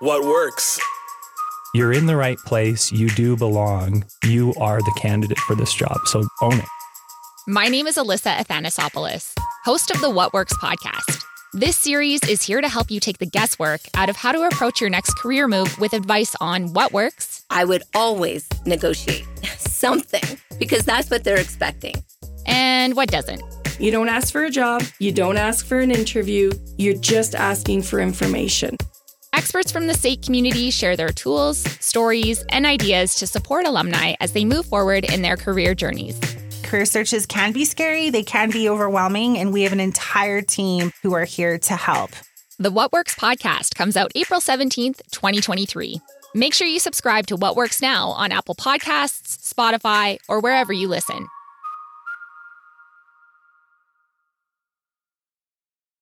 What works? You're in the right place. You do belong. You are the candidate for this job. So own it. My name is Alyssa Athanasopoulos, host of the What Works podcast. This series is here to help you take the guesswork out of how to approach your next career move with advice on what works. I would always negotiate something because that's what they're expecting. And what doesn't. You don't ask for a job, you don't ask for an interview, you're just asking for information. Experts from the SAIT community share their tools, stories, and ideas to support alumni as they move forward in their career journeys. Career searches can be scary, they can be overwhelming, and we have an entire team who are here to help. The What Works podcast comes out April 17th, 2023. Make sure you subscribe to What Works Now on Apple Podcasts, Spotify, or wherever you listen.